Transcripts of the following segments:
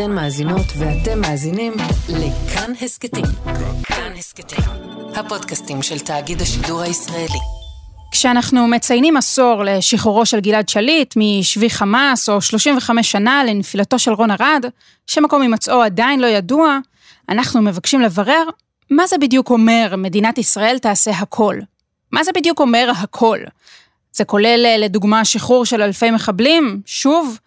אתן מאזינות ואתם מאזינים לכאן הסכתים. כאן הסכתים, הפודקאסטים של תאגיד השידור הישראלי. כשאנחנו מציינים עשור לשחרורו של גלעד שליט משבי חמאס, או 35 שנה לנפילתו של רון ארד, שמקום הימצאו עדיין לא ידוע, אנחנו מבקשים לברר מה זה בדיוק אומר מדינת ישראל תעשה הכל. מה זה בדיוק אומר הכל? זה כולל לדוגמה שחרור של אלפי מחבלים? שוב?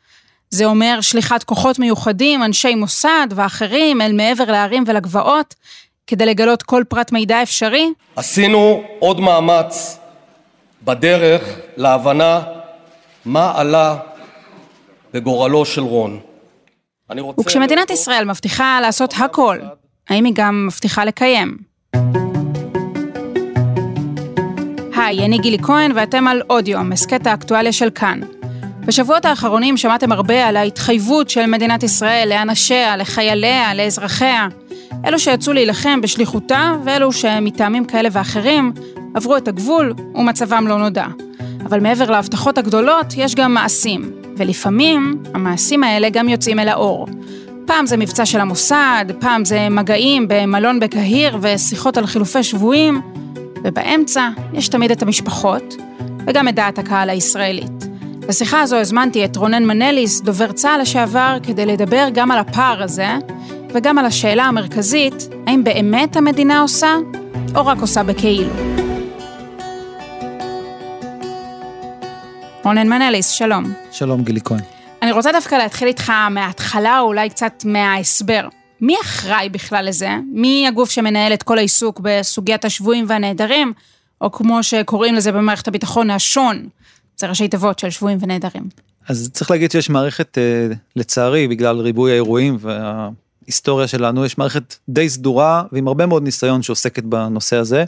זה אומר שליחת כוחות מיוחדים, אנשי מוסד ואחרים אל מעבר להרים ולגבעות, כדי לגלות כל פרט מידע אפשרי? עשינו עוד מאמץ בדרך להבנה מה עלה בגורלו של רון. וכשמדינת ישראל מבטיחה לעשות הכל, האם היא גם מבטיחה לקיים? היי, אני גילי כהן ואתם על עוד יום, הסכת האקטואליה של כאן. בשבועות האחרונים שמעתם הרבה על ההתחייבות של מדינת ישראל לאנשיה, לחייליה, לאזרחיה. אלו שיצאו להילחם בשליחותה ואלו שמטעמים כאלה ואחרים עברו את הגבול ומצבם לא נודע. אבל מעבר להבטחות הגדולות יש גם מעשים, ולפעמים המעשים האלה גם יוצאים אל האור. פעם זה מבצע של המוסד, פעם זה מגעים במלון בקהיר ושיחות על חילופי שבויים, ובאמצע יש תמיד את המשפחות וגם את דעת הקהל הישראלית. בשיחה הזו הזמנתי את רונן מנליס, דובר צה"ל לשעבר, כדי לדבר גם על הפער הזה, וגם על השאלה המרכזית, האם באמת המדינה עושה, או רק עושה בכאילו. רונן מנליס, שלום. שלום, גילי כהן. אני רוצה דווקא להתחיל איתך מההתחלה, או אולי קצת מההסבר. מי אחראי בכלל לזה? מי הגוף שמנהל את כל העיסוק בסוגיית השבויים והנעדרים, או כמו שקוראים לזה במערכת הביטחון, השון, זה ראשי תיבות של שבויים ונעדרים. אז צריך להגיד שיש מערכת, אה, לצערי, בגלל ריבוי האירועים וההיסטוריה שלנו, יש מערכת די סדורה ועם הרבה מאוד ניסיון שעוסקת בנושא הזה,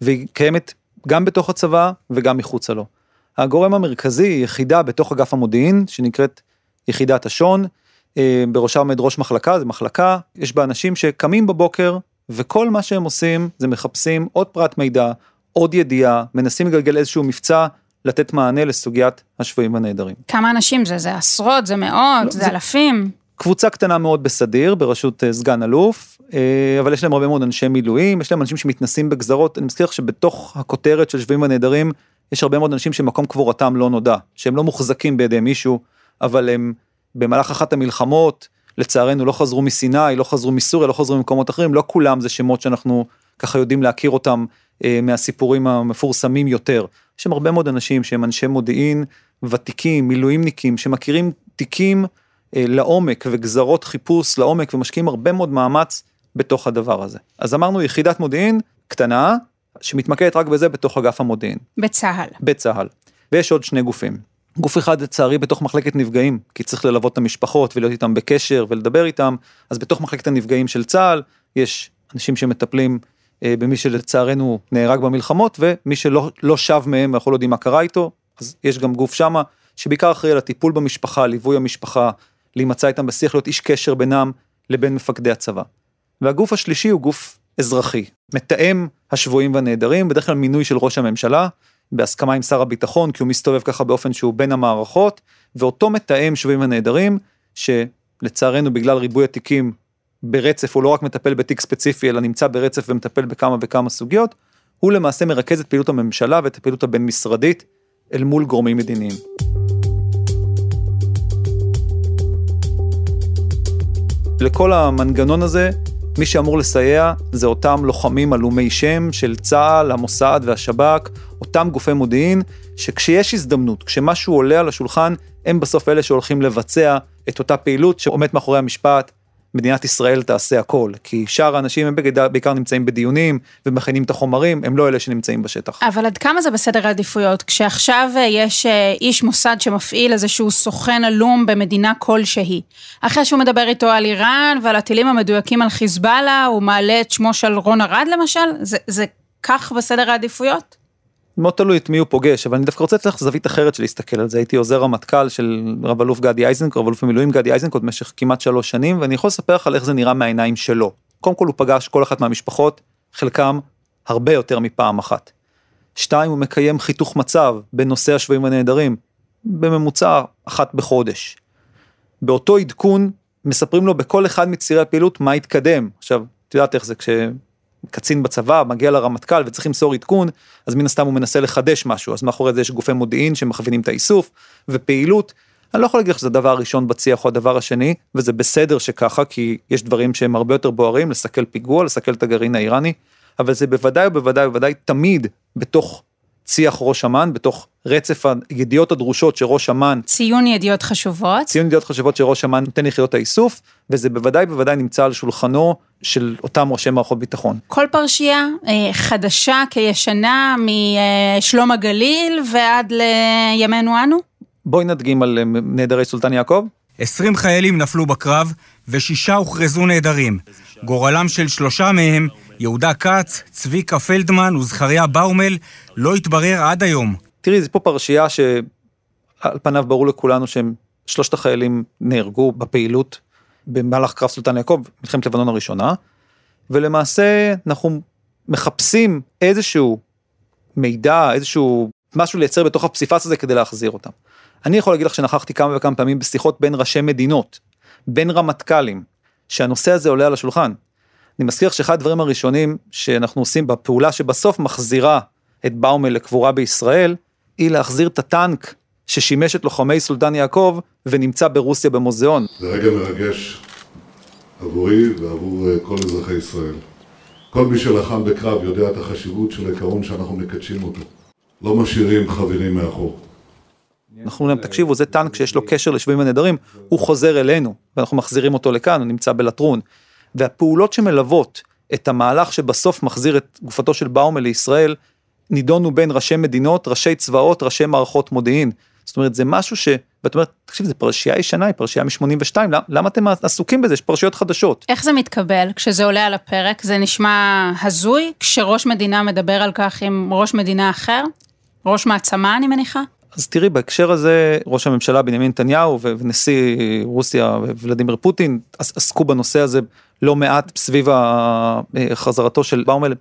והיא קיימת גם בתוך הצבא וגם מחוצה לו. הגורם המרכזי יחידה בתוך אגף המודיעין שנקראת יחידת השון, אה, בראשה עומד ראש מחלקה, זה מחלקה, יש בה אנשים שקמים בבוקר וכל מה שהם עושים זה מחפשים עוד פרט מידע, עוד ידיעה, מנסים לגלגל איזשהו מבצע לתת מענה לסוגיית השבויים והנעדרים. כמה אנשים זה? זה עשרות, זה מאות, לא, זה, זה אלפים? קבוצה קטנה מאוד בסדיר, בראשות אה, סגן אלוף, אה, אבל יש להם הרבה מאוד אנשי מילואים, יש להם אנשים שמתנסים בגזרות, אני מזכיר לך שבתוך הכותרת של שבויים ונעדרים, יש הרבה מאוד אנשים שמקום קבורתם לא נודע, שהם לא מוחזקים בידי מישהו, אבל הם במהלך אחת המלחמות, לצערנו לא חזרו מסיני, לא חזרו מסוריה, לא חזרו ממקומות אחרים, לא כולם זה שמות שאנחנו ככה יודעים להכיר אותם אה, מהסיפורים המפורסמים יותר. יש שם הרבה מאוד אנשים שהם אנשי מודיעין, ותיקים, מילואימניקים, שמכירים תיקים אה, לעומק וגזרות חיפוש לעומק ומשקיעים הרבה מאוד מאמץ בתוך הדבר הזה. אז אמרנו יחידת מודיעין קטנה, שמתמקדת רק בזה בתוך אגף המודיעין. בצה"ל. בצה"ל. ויש עוד שני גופים. גוף אחד לצערי בתוך מחלקת נפגעים, כי צריך ללוות את המשפחות ולהיות איתם בקשר ולדבר איתם, אז בתוך מחלקת הנפגעים של צה"ל יש אנשים שמטפלים במי שלצערנו נהרג במלחמות ומי שלא לא שב מהם ואנחנו לא יודעים מה קרה איתו, אז יש גם גוף שמה שבעיקר אחראי על הטיפול במשפחה, ליווי המשפחה, להימצא איתם בשיח, להיות איש קשר בינם לבין מפקדי הצבא. והגוף השלישי הוא גוף אזרחי, מתאם השבויים והנעדרים, בדרך כלל מינוי של ראש הממשלה, בהסכמה עם שר הביטחון, כי הוא מסתובב ככה באופן שהוא בין המערכות, ואותו מתאם שבויים ונעדרים, שלצערנו בגלל ריבוי התיקים ברצף, הוא לא רק מטפל בתיק ספציפי, אלא נמצא ברצף ומטפל בכמה וכמה סוגיות, הוא למעשה מרכז את פעילות הממשלה ואת הפעילות הבין משרדית אל מול גורמים מדיניים. לכל המנגנון הזה, מי שאמור לסייע זה אותם לוחמים עלומי שם של צה"ל, המוסד והשב"כ, אותם גופי מודיעין, שכשיש הזדמנות, כשמשהו עולה על השולחן, הם בסוף אלה שהולכים לבצע את אותה פעילות שעומדת מאחורי המשפט, מדינת ישראל תעשה הכל, כי שאר האנשים הם בעיקר נמצאים בדיונים ומכינים את החומרים, הם לא אלה שנמצאים בשטח. אבל עד כמה זה בסדר העדיפויות? כשעכשיו אה, יש אה, איש מוסד שמפעיל איזשהו סוכן עלום במדינה כלשהי, אחרי שהוא מדבר איתו על איראן ועל הטילים המדויקים על חיזבאללה, הוא מעלה את שמו של רון ארד למשל? זה, זה כך בסדר העדיפויות? מאוד תלוי את מי הוא פוגש, אבל אני דווקא רוצה לתת לך זווית אחרת של להסתכל על זה, הייתי עוזר רמטכ"ל של רב אלוף גדי איזנקוט, רב אלוף במילואים גדי איזנקוט במשך כמעט שלוש שנים, ואני יכול לספר לך על איך זה נראה מהעיניים שלו. קודם כל הוא פגש כל אחת מהמשפחות, חלקם הרבה יותר מפעם אחת. שתיים, הוא מקיים חיתוך מצב בנושא השבויים הנעדרים, בממוצע אחת בחודש. באותו עדכון מספרים לו בכל אחד מצירי הפעילות מה התקדם. עכשיו, את יודעת איך זה, כשקצין בצבא מגיע לרמטכ"ל וצריך למסור עדכון, אז מן הסתם הוא מנסה לחדש משהו, אז מאחורי זה יש גופי מודיעין שמכווינים את האיסוף ופעילות. אני לא יכול להגיד לך שזה הדבר הראשון בצי"ח או הדבר השני, וזה בסדר שככה, כי יש דברים שהם הרבה יותר בוערים, לסכל פיגוע, לסכל את הגרעין האיראני, אבל זה בוודאי ובוודאי ובוודאי תמיד בתוך צי"ח ראש אמ"ן, בתוך רצף הידיעות הדרושות שראש אמ"ן, ציון ידיעות חשובות. ציון ידיעות חשובות שראש אמ"ן נותן ליחידות האיסוף, וזה בוודאי בוודאי נמצא על שולחנו של אותם ראשי מערכות ביטחון. כל פרשייה אה, חדשה כישנה משלום הגליל ועד לימינו אנו? בואי נדגים על אה, נעדרי סולטן יעקב. 20 חיילים נפלו בקרב ושישה הוכרזו נעדרים. גורלם של שלושה מהם, יהודה כץ, צביקה פלדמן וזכריה באומל, לא התברר עד היום. תראי, זו פה פרשייה שעל פניו ברור לכולנו שהם שלושת החיילים נהרגו בפעילות במהלך קרב סולטן יעקב, מלחמת לבנון הראשונה, ולמעשה אנחנו מחפשים איזשהו מידע, איזשהו משהו לייצר בתוך הפסיפס הזה כדי להחזיר אותם. אני יכול להגיד לך שנכחתי כמה וכמה פעמים בשיחות בין ראשי מדינות, בין רמטכ"לים, שהנושא הזה עולה על השולחן. אני מזכיר שאחד הדברים הראשונים שאנחנו עושים בפעולה שבסוף מחזירה את באומל לקבורה בישראל, היא להחזיר את הטנק ששימש את לוחמי סולטן יעקב ונמצא ברוסיה במוזיאון. זה רגע מרגש עבורי ועבור אה, כל אזרחי ישראל. כל מי שלחם בקרב יודע את החשיבות של העיקרון שאנחנו מקדשים אותו. לא משאירים חברים מאחור. אנחנו אומרים להם, תקשיבו, זה טנק שיש לו קשר לשבויים ונעדרים, הוא חוזר אלינו, ואנחנו מחזירים אותו לכאן, הוא נמצא בלטרון. והפעולות שמלוות את המהלך שבסוף מחזיר את גופתו של באומל לישראל, נידונו בין ראשי מדינות, ראשי צבאות, ראשי מערכות מודיעין. זאת אומרת, זה משהו ש... ואת אומרת, תקשיב, זו פרשייה ישנה, היא פרשייה מ-82, למה, למה אתם עסוקים בזה? יש פרשיות חדשות. איך זה מתקבל כשזה עולה על הפרק? זה נשמע הזוי כשראש מדינה מדבר על כך עם ראש מדינה אחר? ראש מעצמה, אני מניחה? אז תראי, בהקשר הזה, ראש הממשלה בנימין נתניהו ונשיא רוסיה ולדימיר פוטין עסקו בנושא הזה לא מעט סביב חזרתו של באומל.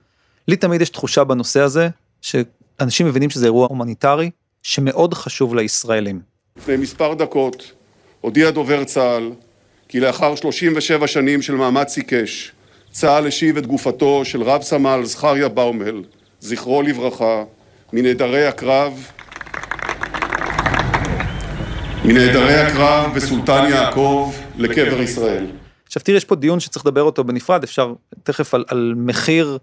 לי תמיד יש תחושה בנושא הזה, שאנשים מבינים שזה אירוע הומניטרי, שמאוד חשוב לישראלים. לפני מספר דקות הודיע דובר צה"ל כי לאחר 37 שנים של מאמץ עיקש, צה"ל השיב את גופתו של רב סמל זכריה באומל, זכרו לברכה, מנעדרי הקרב מנעדרי הקרב בסולטן יעקב לקבר ישראל. עכשיו תראה, יש פה דיון שצריך לדבר אותו בנפרד, אפשר תכף על, על מחיר,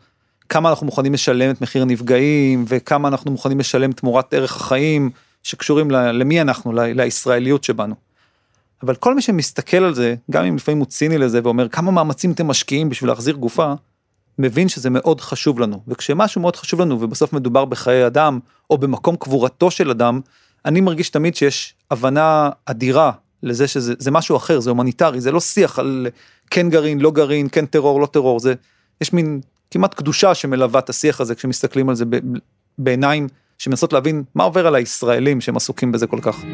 כמה אנחנו מוכנים לשלם את מחיר הנפגעים, וכמה אנחנו מוכנים לשלם תמורת ערך החיים, שקשורים למי אנחנו, לישראליות שבנו. אבל כל מי שמסתכל על זה, גם אם לפעמים הוא ציני לזה ואומר כמה מאמצים אתם משקיעים בשביל להחזיר גופה, מבין שזה מאוד חשוב לנו. וכשמשהו מאוד חשוב לנו ובסוף מדובר בחיי אדם, או במקום קבורתו של אדם, אני מרגיש תמיד שיש הבנה אדירה לזה שזה משהו אחר, זה הומניטרי, זה לא שיח על כן גרעין, לא גרעין, כן טרור, לא טרור, זה, יש מין כמעט קדושה שמלווה את השיח הזה כשמסתכלים על זה בעיניים שמנסות להבין מה עובר על הישראלים שהם עסוקים בזה כל כך.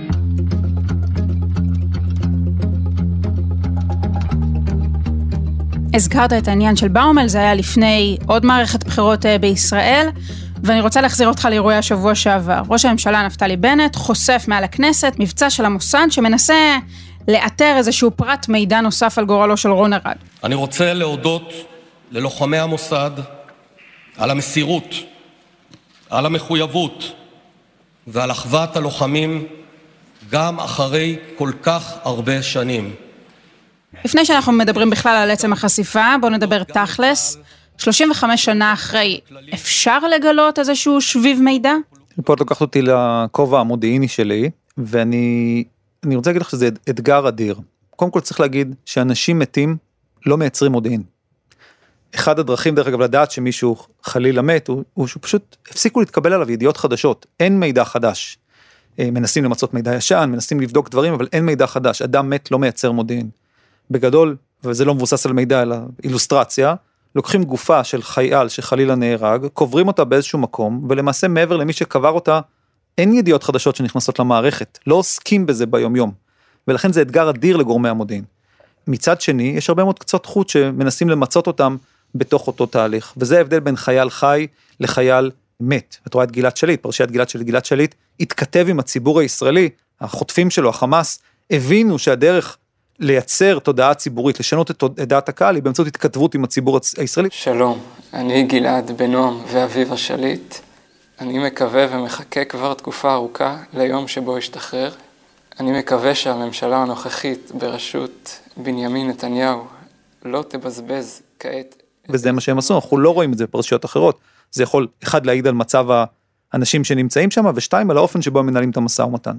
הזכרת את העניין של באומל, זה היה לפני עוד מערכת בחירות אה, בישראל. ואני רוצה להחזיר אותך לאירועי השבוע שעבר. ראש הממשלה נפתלי בנט חושף מעל הכנסת מבצע של המוסד שמנסה לאתר איזשהו פרט מידע נוסף על גורלו של רון ארד. אני רוצה להודות ללוחמי המוסד על המסירות, על המחויבות ועל אחוות הלוחמים גם אחרי כל כך הרבה שנים. לפני שאנחנו מדברים בכלל על עצם החשיפה, בואו נדבר תכלס. 35 שנה אחרי, אפשר לגלות איזשהו שביב מידע? פה את לוקחת אותי לכובע המודיעיני שלי, ואני רוצה להגיד לך שזה אתגר אדיר. קודם כל צריך להגיד שאנשים מתים לא מייצרים מודיעין. אחד הדרכים דרך אגב לדעת שמישהו חלילה מת, הוא, הוא שפשוט הפסיקו להתקבל עליו ידיעות חדשות, אין מידע חדש. אה, מנסים למצות מידע ישן, מנסים לבדוק דברים, אבל אין מידע חדש, אדם מת לא מייצר מודיעין. בגדול, וזה לא מבוסס על מידע אלא אילוסטרציה, לוקחים גופה של חייל שחלילה נהרג, קוברים אותה באיזשהו מקום, ולמעשה מעבר למי שקבר אותה, אין ידיעות חדשות שנכנסות למערכת, לא עוסקים בזה ביום יום. ולכן זה אתגר אדיר לגורמי המודיעין. מצד שני, יש הרבה מאוד קצות חוט שמנסים למצות אותם בתוך אותו תהליך, וזה ההבדל בין חייל חי לחייל מת. את רואה את גלעד שליט, פרשיית גלעד שליט, גלעד שליט התכתב עם הציבור הישראלי, החוטפים שלו, החמאס, הבינו שהדרך לייצר תודעה ציבורית, לשנות את דעת הקהל, היא באמצעות התכתבות עם הציבור הישראלי. שלום, אני גלעד בנועם ואביב השליט. אני מקווה ומחכה כבר תקופה ארוכה ליום שבו אשתחרר. אני מקווה שהממשלה הנוכחית בראשות בנימין נתניהו לא תבזבז כעת... וזה מה שהם עשו, אנחנו לא רואים את זה בפרשיות אחרות. זה יכול, אחד, להעיד על מצב האנשים שנמצאים שם, ושתיים, על האופן שבו הם מנהלים את המשא ומתן.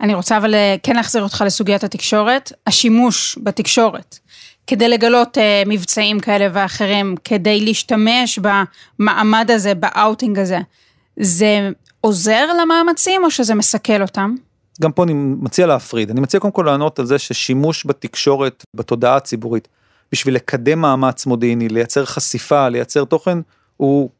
אני רוצה אבל אה, כן להחזיר אותך לסוגיית התקשורת, השימוש בתקשורת. כדי לגלות uh, מבצעים כאלה ואחרים, כדי להשתמש במעמד הזה, באאוטינג הזה, זה עוזר למאמצים או שזה מסכל אותם? גם פה אני מציע להפריד, אני מציע קודם כל לענות על זה ששימוש בתקשורת, בתודעה הציבורית, בשביל לקדם מאמץ מודיעיני, לייצר חשיפה, לייצר תוכן, הוא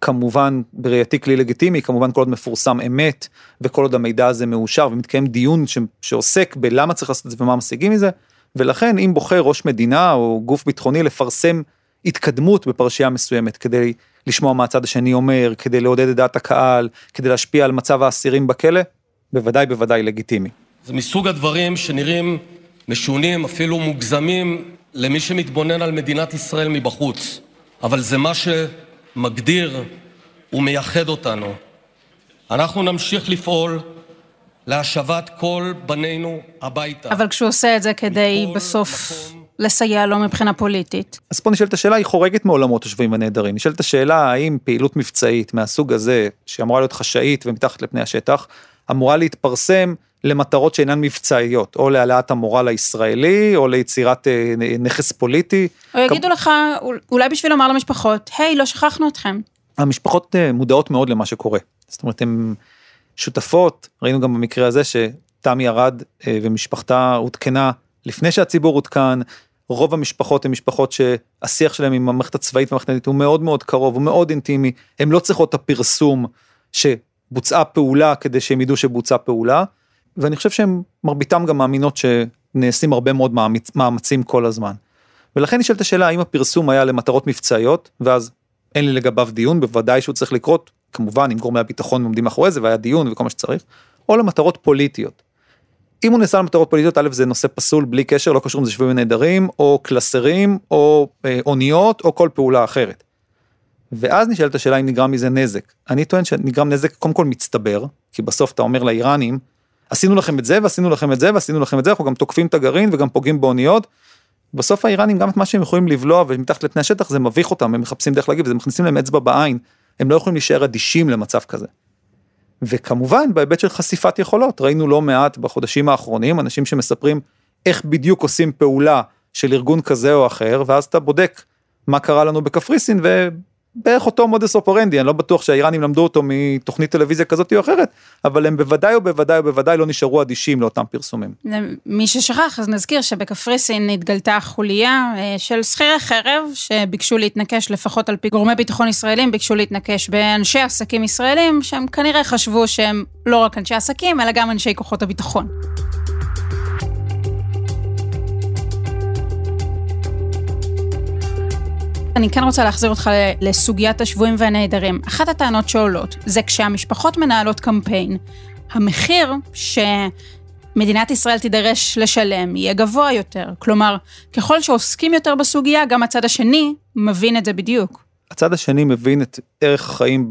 כמובן בראייתי כלי לגיטימי, כמובן כל עוד מפורסם אמת, וכל עוד המידע הזה מאושר ומתקיים דיון ש, שעוסק בלמה צריך לעשות את זה ומה משיגים מזה, ולכן אם בוחר ראש מדינה או גוף ביטחוני לפרסם התקדמות בפרשייה מסוימת כדי לשמוע מה הצד השני אומר, כדי לעודד את דעת הקהל, כדי להשפיע על מצב האסירים בכלא, בוודאי בוודאי לגיטימי. זה מסוג הדברים שנראים משונים, אפילו מוגזמים, למי שמתבונן על מדינת ישראל מבחוץ. אבל זה מה שמגדיר ומייחד אותנו. אנחנו נמשיך לפעול להשבת כל בנינו הביתה. אבל כשהוא עושה את זה כדי בסוף מקום... לסייע לו מבחינה פוליטית. אז פה נשאלת השאלה, היא חורגת מעולמות השבויים הנעדרים. נשאלת השאלה, האם פעילות מבצעית מהסוג הזה, שאמורה להיות חשאית ומתחת לפני השטח, אמורה להתפרסם למטרות שאינן מבצעיות, או להעלאת המורל הישראלי, או ליצירת אה, נכס פוליטי. או יגידו כ... לך, אולי בשביל לומר למשפחות, היי, לא שכחנו אתכם. המשפחות אה, מודעות מאוד למה שקורה. זאת אומרת, הן שותפות, ראינו גם במקרה הזה שתמי ארד אה, ומשפחתה עודכנה לפני שהציבור עודכן, רוב המשפחות הן משפחות שהשיח שלהם עם המערכת הצבאית והמערכת הדתית הוא מאוד מאוד קרוב, הוא מאוד אינטימי, הן לא צריכות את הפרסום שבוצעה פעולה כדי שהם ידעו שבוצעה פעולה, ואני חושב שהם מרביתם גם מאמינות שנעשים הרבה מאוד מאמצ, מאמצים כל הזמן. ולכן נשאלת השאלה האם הפרסום היה למטרות מבצעיות, ואז אין לי לגביו דיון, בוודאי שהוא צריך לקרות, כמובן אם גורמי הביטחון עומדים מאחורי זה והיה דיון וכל מה שצריך, או למטרות פוליטיות. אם הוא נעשה למטרות פוליטיות, א' זה נושא פסול בלי קשר, לא קשור אם זה שבויים נהדרים, או קלסרים, או אה, אוניות, או כל פעולה אחרת. ואז נשאלת השאלה אם נגרם מזה נזק. אני טוען שנגרם נזק קודם כל מצטבר, כי בסוף אתה אומר לאיראנים, עשינו לכם את זה, ועשינו לכם את זה, ועשינו לכם את זה, אנחנו גם תוקפים את הגרעין וגם פוגעים באוניות. בסוף האיראנים, גם את מה שהם יכולים לבלוע ומתחת לפני השטח, זה מביך אותם, הם מחפשים דרך להגיב, וזה מכניסים להם אצבע בעין, הם לא יכולים להישאר אדישים למצב כזה. וכמובן בהיבט של חשיפת יכולות, ראינו לא מעט בחודשים האחרונים, אנשים שמספרים איך בדיוק עושים פעולה של ארגון כזה או אחר, ואז אתה בודק מה קרה לנו בקפריסין, ובערך אותו מודס אופרנדי, אני לא בטוח שהאיראנים למדו אותו מתוכנית טלוויזיה כזאת או אחרת, אבל הם בוודאי ובוודאי ובוודאי לא נשארו אדישים לאותם פרסומים. מי ששכח, אז נזכיר שבקפריסין התגלתה חוליה אה, של שכירי חרב, שביקשו להתנקש, לפחות על פי גורמי ביטחון ישראלים, ביקשו להתנקש באנשי עסקים ישראלים, שהם כנראה חשבו שהם לא רק אנשי עסקים, אלא גם אנשי כוחות הביטחון. אני כן רוצה להחזיר אותך לסוגיית השבויים והנעדרים. אחת הטענות שעולות זה כשהמשפחות מנהלות קמפיין, המחיר שמדינת ישראל תידרש לשלם יהיה גבוה יותר. כלומר, ככל שעוסקים יותר בסוגיה, גם הצד השני מבין את זה בדיוק. הצד השני מבין את ערך החיים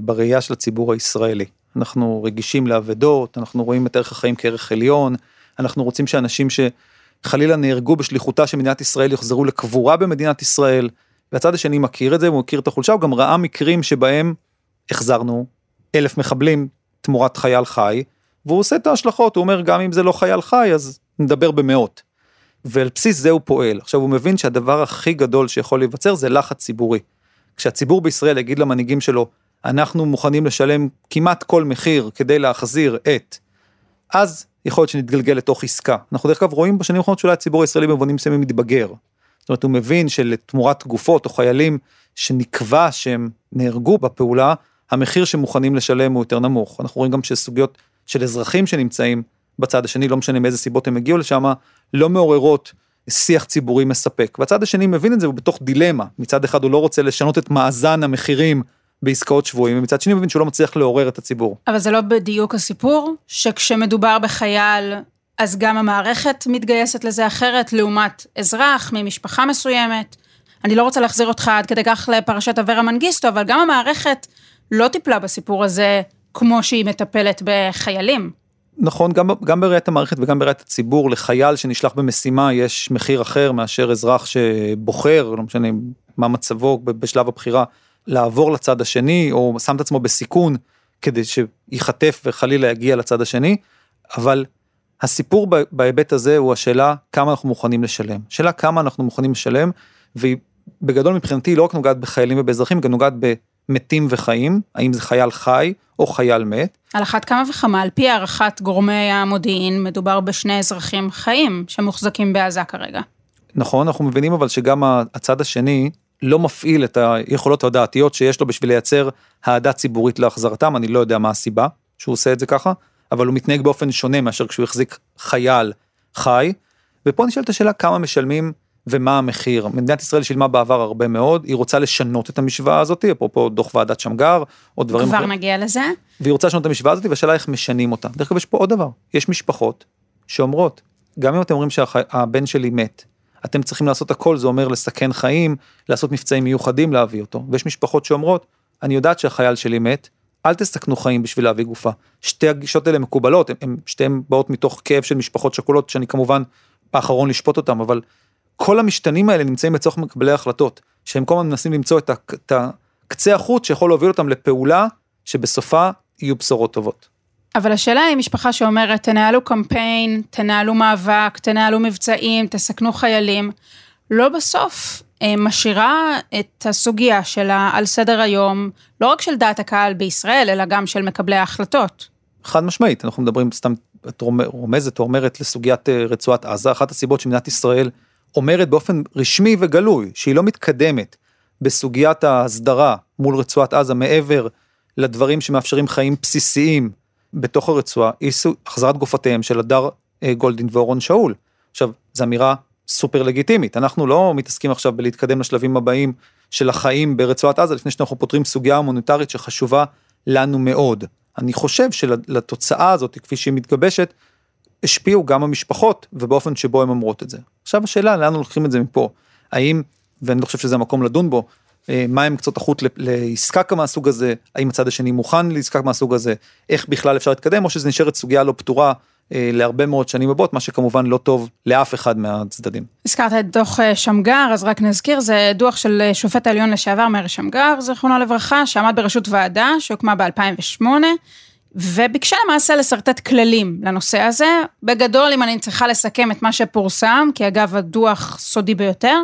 בראייה של הציבור הישראלי. אנחנו רגישים לאבדות, אנחנו רואים את ערך החיים כערך עליון, אנחנו רוצים שאנשים שחלילה נהרגו בשליחותה של מדינת ישראל יחזרו לקבורה במדינת ישראל. והצד השני מכיר את זה, הוא מכיר את החולשה, הוא גם ראה מקרים שבהם החזרנו אלף מחבלים תמורת חייל חי, והוא עושה את ההשלכות, הוא אומר גם אם זה לא חייל חי אז נדבר במאות. ועל בסיס זה הוא פועל. עכשיו הוא מבין שהדבר הכי גדול שיכול להיווצר זה לחץ ציבורי. כשהציבור בישראל יגיד למנהיגים שלו, אנחנו מוכנים לשלם כמעט כל מחיר כדי להחזיר את, אז יכול להיות שנתגלגל לתוך עסקה. אנחנו דרך אגב רואים בשנים האחרונות שאולי הציבור הישראלי במובנים מסוימים מתבגר. זאת אומרת, הוא מבין שלתמורת גופות או חיילים שנקבע שהם נהרגו בפעולה, המחיר שמוכנים לשלם הוא יותר נמוך. אנחנו רואים גם שסוגיות של אזרחים שנמצאים בצד השני, לא משנה מאיזה סיבות הם הגיעו לשם, לא מעוררות שיח ציבורי מספק. והצד השני מבין את זה, הוא בתוך דילמה. מצד אחד הוא לא רוצה לשנות את מאזן המחירים בעסקאות שבויים, ומצד שני הוא מבין שהוא לא מצליח לעורר את הציבור. אבל זה לא בדיוק הסיפור, שכשמדובר בחייל אז גם המערכת מתגייסת לזה אחרת, לעומת אזרח ממשפחה מסוימת. אני לא רוצה להחזיר אותך עד כדי כך לפרשת אברה מנגיסטו, אבל גם המערכת לא טיפלה בסיפור הזה כמו שהיא מטפלת בחיילים. נכון, גם, גם בראיית המערכת וגם בראיית הציבור, לחייל שנשלח במשימה יש מחיר אחר מאשר אזרח שבוחר, לא משנה מה מצבו בשלב הבחירה, לעבור לצד השני, או שם את עצמו בסיכון כדי שייחטף וחלילה יגיע לצד השני, אבל הסיפור בהיבט הזה הוא השאלה כמה אנחנו מוכנים לשלם. שאלה כמה אנחנו מוכנים לשלם, והיא בגדול מבחינתי לא רק נוגעת בחיילים ובאזרחים, היא גם נוגעת במתים וחיים, האם זה חייל חי או חייל מת. על אחת כמה וכמה, על פי הערכת גורמי המודיעין, מדובר בשני אזרחים חיים שמוחזקים בעזה כרגע. נכון, אנחנו מבינים אבל שגם הצד השני לא מפעיל את היכולות הדעתיות שיש לו בשביל לייצר אהדה ציבורית להחזרתם, אני לא יודע מה הסיבה שהוא עושה את זה ככה, אבל הוא מתנהג באופן שונה מאשר כשהוא החזיק חייל חי, ופה נשאלת השאלה כמה משלמים ומה המחיר. מדינת ישראל שילמה בעבר הרבה מאוד, היא רוצה לשנות את המשוואה הזאת, אפרופו דוח ועדת שמגר, או דברים אחרים. כבר נגיע לזה. והיא רוצה לשנות את המשוואה הזאת, והשאלה איך משנים אותה. דרך אגב, יש פה עוד דבר, יש משפחות שאומרות, גם אם אתם אומרים שהבן שלי מת, אתם צריכים לעשות הכל, זה אומר לסכן חיים, לעשות מבצעים מיוחדים להביא אותו. ויש משפחות שאומרות, אני יודעת שהחייל שלי מת, אל תסכנו חיים בשביל להביא גופה. שתי הגישות האלה מקובלות, הן שתיהן באות מתוך כאב של משפחות שכולות, שאני כמובן האחרון לשפוט אותם, אבל כל המשתנים האלה נמצאים בצורך מקבלי ההחלטות, שהם כל הזמן מנסים למצוא את, הקצה החוט שיכול להוביל אותם לפעולה שבסופה יהיו בשורות טובות. אבל השאלה היא משפחה שאומרת, תנהלו קמפיין, תנהלו מאבק, תנהלו מבצעים, תסכנו חיילים. לא בסוף משאירה את הסוגיה שלה על סדר היום, לא רק של דעת הקהל בישראל, אלא גם של מקבלי ההחלטות. חד משמעית, אנחנו מדברים סתם, את רומזת או אומרת לסוגיית אה, רצועת עזה, אחת הסיבות שמדינת ישראל אומרת באופן רשמי וגלוי שהיא לא מתקדמת בסוגיית ההסדרה מול רצועת עזה מעבר לדברים שמאפשרים חיים בסיסיים בתוך הרצועה, היא החזרת גופותיהם של הדר אה, גולדין ואורון שאול. עכשיו, זו אמירה סופר לגיטימית, אנחנו לא מתעסקים עכשיו בלהתקדם לשלבים הבאים של החיים ברצועת עזה לפני שאנחנו פותרים סוגיה המוניטרית שחשובה לנו מאוד. אני חושב שלתוצאה הזאת, כפי שהיא מתגבשת, השפיעו גם המשפחות ובאופן שבו הן אומרות את זה. עכשיו השאלה לאן לוקחים את זה מפה, האם, ואני לא חושב שזה המקום לדון בו, אה, מה הם קצות החוט לעסקה מהסוג הזה, האם הצד השני מוכן לעסקה מהסוג הזה, איך בכלל אפשר להתקדם, או שזה נשארת סוגיה לא פתורה להרבה מאוד שנים הבאות, מה שכמובן לא טוב לאף אחד מהצדדים. הזכרת את דוח אה, שמגר, אז רק נזכיר, זה דוח של שופט העליון לשעבר מאיר שמגר, זיכרונו לברכה, שעמד בראשות ועדה שהוקמה ב-2008. וביקשה למעשה לשרטט כללים לנושא הזה. בגדול, אם אני צריכה לסכם את מה שפורסם, כי אגב הדוח סודי ביותר,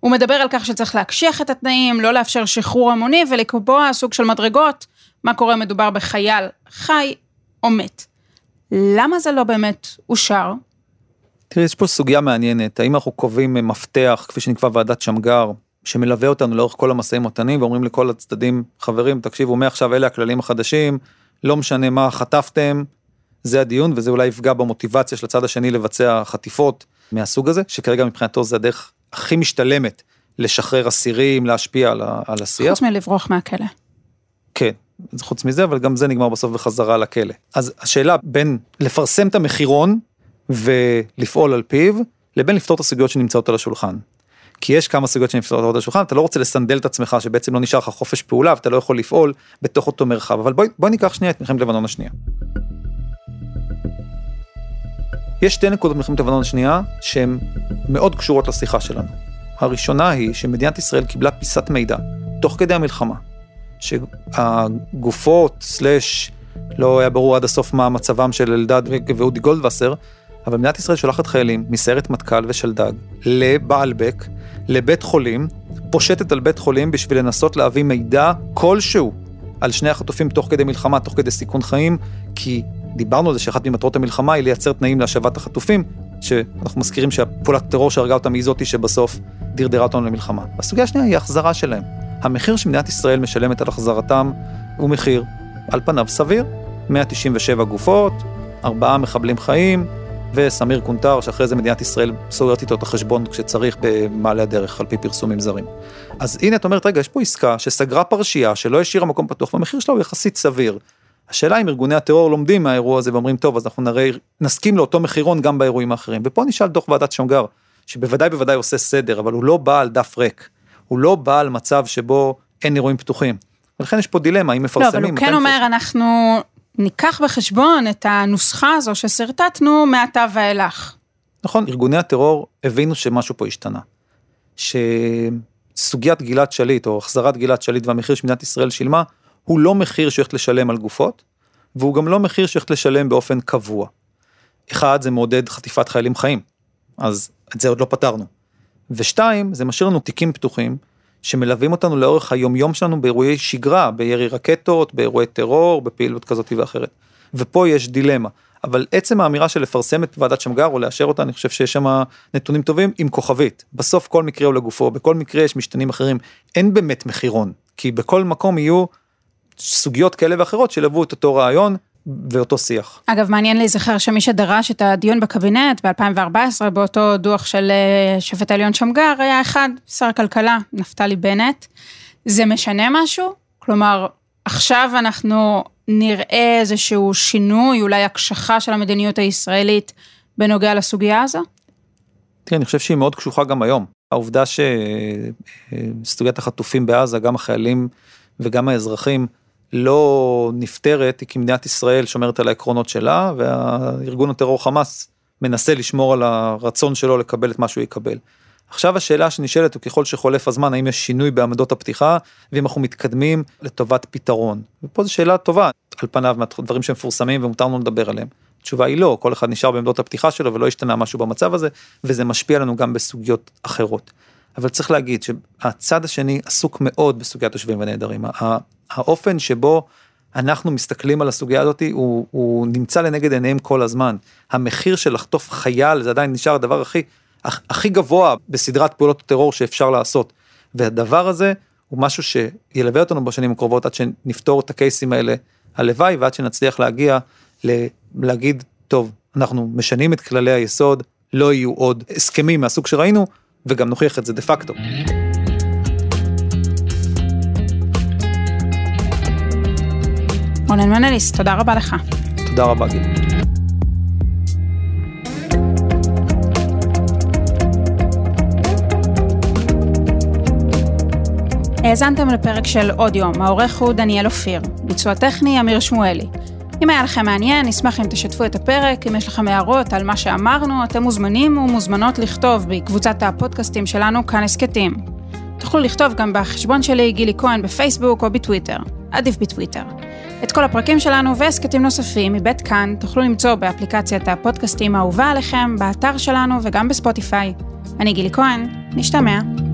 הוא מדבר על כך שצריך להקשיח את התנאים, לא לאפשר שחרור המוני ולקבוע סוג של מדרגות, מה קורה אם מדובר בחייל חי או מת. למה זה לא באמת אושר? תראי, יש פה סוגיה מעניינת, האם אנחנו קובעים מפתח, כפי שנקבע ועדת שמגר, שמלווה אותנו לאורך כל המשאים ומתנים, ואומרים לכל הצדדים, חברים, תקשיבו, מעכשיו אלה הכללים החדשים, לא משנה מה חטפתם, זה הדיון, וזה אולי יפגע במוטיבציה של הצד השני לבצע חטיפות מהסוג הזה, שכרגע מבחינתו זה הדרך הכי משתלמת לשחרר אסירים, להשפיע על, על השיח. חוץ מלברוח מהכלא. כן, חוץ מזה, אבל גם זה נגמר בסוף בחזרה לכלא. אז השאלה בין לפרסם את המחירון ולפעול על פיו, לבין לפתור את הסוגיות שנמצאות על השולחן. כי יש כמה סוגיות שנפתרות על השולחן, אתה לא רוצה לסנדל את עצמך שבעצם לא נשאר לך חופש פעולה ואתה לא יכול לפעול בתוך אותו מרחב, אבל בואי בוא ניקח שנייה את מלחמת לבנון השנייה. יש שתי נקודות במלחמת לבנון השנייה שהן מאוד קשורות לשיחה שלנו. הראשונה היא שמדינת ישראל קיבלה פיסת מידע תוך כדי המלחמה, שהגופות סלאש לא היה ברור עד הסוף מה מצבם של אלדד ואודי גולדווסר, אבל מדינת ישראל שולחת חיילים מסיירת מטכ"ל ושלדג לבעלבק, לבית חולים, פושטת על בית חולים בשביל לנסות להביא מידע כלשהו על שני החטופים תוך כדי מלחמה, תוך כדי סיכון חיים, כי דיברנו על זה שאחת ממטרות המלחמה היא לייצר תנאים להשבת החטופים, שאנחנו מזכירים שהפעולת טרור שהרגה אותם היא זאתי שבסוף דרדרה אותנו למלחמה. הסוגיה השנייה היא החזרה שלהם. המחיר שמדינת ישראל משלמת על החזרתם הוא מחיר, על פניו סביר. 197 גופות, ארבעה מחבלים חיים, וסמיר קונטר, שאחרי זה מדינת ישראל סוגרת איתו את החשבון כשצריך במעלה הדרך, על פי פרסומים זרים. אז הנה את אומרת, רגע, יש פה עסקה שסגרה פרשייה, שלא השאירה מקום פתוח, והמחיר שלה הוא יחסית סביר. השאלה אם ארגוני הטרור לומדים מהאירוע הזה ואומרים טוב אז אנחנו נראה, נסכים לאותו מחירון גם באירועים האחרים. ופה נשאל דוח ועדת שמגר, שבוודאי בוודאי עושה סדר, אבל הוא לא בא על דף ריק. הוא לא בא על מצב שבו אין אירועים פתוחים. ולכן יש פה דילמה, האם מפרסמים. לא, אבל הוא כן אומר, אנחנו ניקח בחשבון את הנוסחה הזו ששרטטנו מעתה ואילך. נכון, ארגוני הטרור הבינו שמשהו פה השתנה. שסוגיית גלעד שליט, או החזרת גלעד שליט והמחיר שמדינת ישראל שילמה, הוא לא מחיר שהולכת לשלם על גופות, והוא גם לא מחיר שהולכת לשלם באופן קבוע. אחד, זה מעודד חטיפת חיילים חיים, אז את זה עוד לא פתרנו. ושתיים, זה משאיר לנו תיקים פתוחים, שמלווים אותנו לאורך היומיום שלנו באירועי שגרה, בירי רקטות, באירועי טרור, בפעילות כזאת ואחרת. ופה יש דילמה. אבל עצם האמירה של לפרסם את ועדת שמגר או לאשר אותה, אני חושב שיש שם נתונים טובים עם כוכבית. בסוף כל מקרה הוא לגופו, בכל מקרה יש משתנים אחרים. אין באמת מחירון, כי בכל מקום יהיו סוגיות כאלה ואחרות שילוו את אותו רעיון ואותו שיח. אגב, מעניין להיזכר שמי שדרש את הדיון בקבינט ב-2014, באותו דוח של אה, שופט העליון שמגר, היה אחד, שר הכלכלה, נפתלי בנט. זה משנה משהו? כלומר, עכשיו אנחנו נראה איזשהו שינוי, אולי הקשחה של המדיניות הישראלית בנוגע לסוגיה הזו? תראה, אני חושב שהיא מאוד קשוחה גם היום. העובדה שסוגיית החטופים בעזה, גם החיילים וגם האזרחים, לא נפתרת, היא כי מדינת ישראל שומרת על העקרונות שלה, והארגון הטרור חמאס מנסה לשמור על הרצון שלו לקבל את מה שהוא יקבל. עכשיו השאלה שנשאלת הוא ככל שחולף הזמן האם יש שינוי בעמדות הפתיחה ואם אנחנו מתקדמים לטובת פתרון. ופה זו שאלה טובה על פניו מהדברים שמפורסמים ומותר לנו לדבר עליהם. התשובה היא לא, כל אחד נשאר בעמדות הפתיחה שלו ולא השתנה משהו במצב הזה וזה משפיע לנו גם בסוגיות אחרות. אבל צריך להגיד שהצד השני עסוק מאוד בסוגיית תושבים ונעדרים. האופן שבו אנחנו מסתכלים על הסוגיה הזאת הוא, הוא נמצא לנגד עיניהם כל הזמן. המחיר של לחטוף חייל זה עדיין נשאר הדבר הכי הכי גבוה בסדרת פעולות הטרור שאפשר לעשות. והדבר הזה הוא משהו שילווה אותנו בשנים הקרובות עד שנפתור את הקייסים האלה, הלוואי, ועד שנצליח להגיע ל- להגיד, טוב, אנחנו משנים את כללי היסוד, לא יהיו עוד הסכמים מהסוג שראינו, וגם נוכיח את זה דה פקטו. רונן מנליס, תודה רבה לך. תודה רבה, גיל. האזנתם לפרק של עוד יום, העורך הוא דניאל אופיר, ביצוע טכני אמיר שמואלי. אם היה לכם מעניין, נשמח אם תשתפו את הפרק, אם יש לכם הערות על מה שאמרנו, אתם מוזמנים ומוזמנות לכתוב בקבוצת הפודקאסטים שלנו כאן הסכתים. תוכלו לכתוב גם בחשבון שלי, גילי כהן, בפייסבוק או בטוויטר. עדיף בטוויטר. את כל הפרקים שלנו והסכתים נוספים מבית כאן תוכלו למצוא באפליקציית הפודקאסטים האהובה עליכם, באתר שלנו וגם בספוטיפיי. אני גילי כהן, נשתמע.